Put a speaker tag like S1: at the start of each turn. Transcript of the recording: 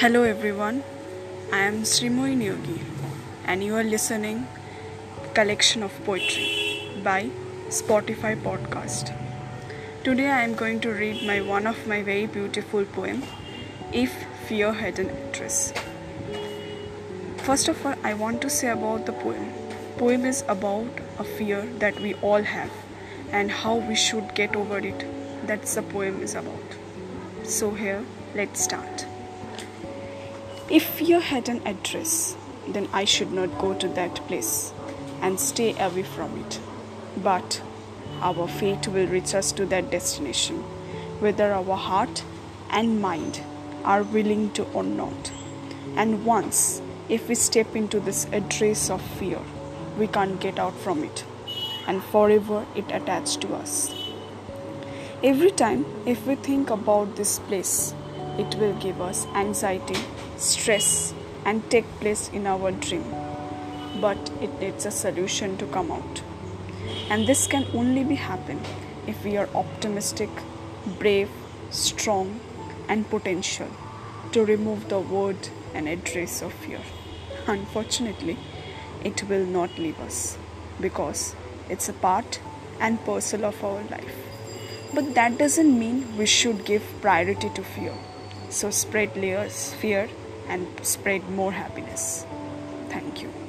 S1: Hello everyone, I am Srimoy Yogi and you are listening collection of poetry by Spotify podcast. Today I am going to read my one of my very beautiful poem If Fear Had an Address. First of all I want to say about the poem. Poem is about a fear that we all have and how we should get over it. That's the poem is about. So here let's start. If you had an address, then I should not go to that place and stay away from it. But our fate will reach us to that destination, whether our heart and mind are willing to or not. And once, if we step into this address of fear, we can't get out from it, and forever it attached to us. Every time, if we think about this place, it will give us anxiety, stress, and take place in our dream. But it needs a solution to come out. And this can only be happen if we are optimistic, brave, strong, and potential to remove the word and address of fear. Unfortunately, it will not leave us because it's a part and parcel of our life. But that doesn't mean we should give priority to fear. So spread layers, fear, and spread more happiness. Thank you.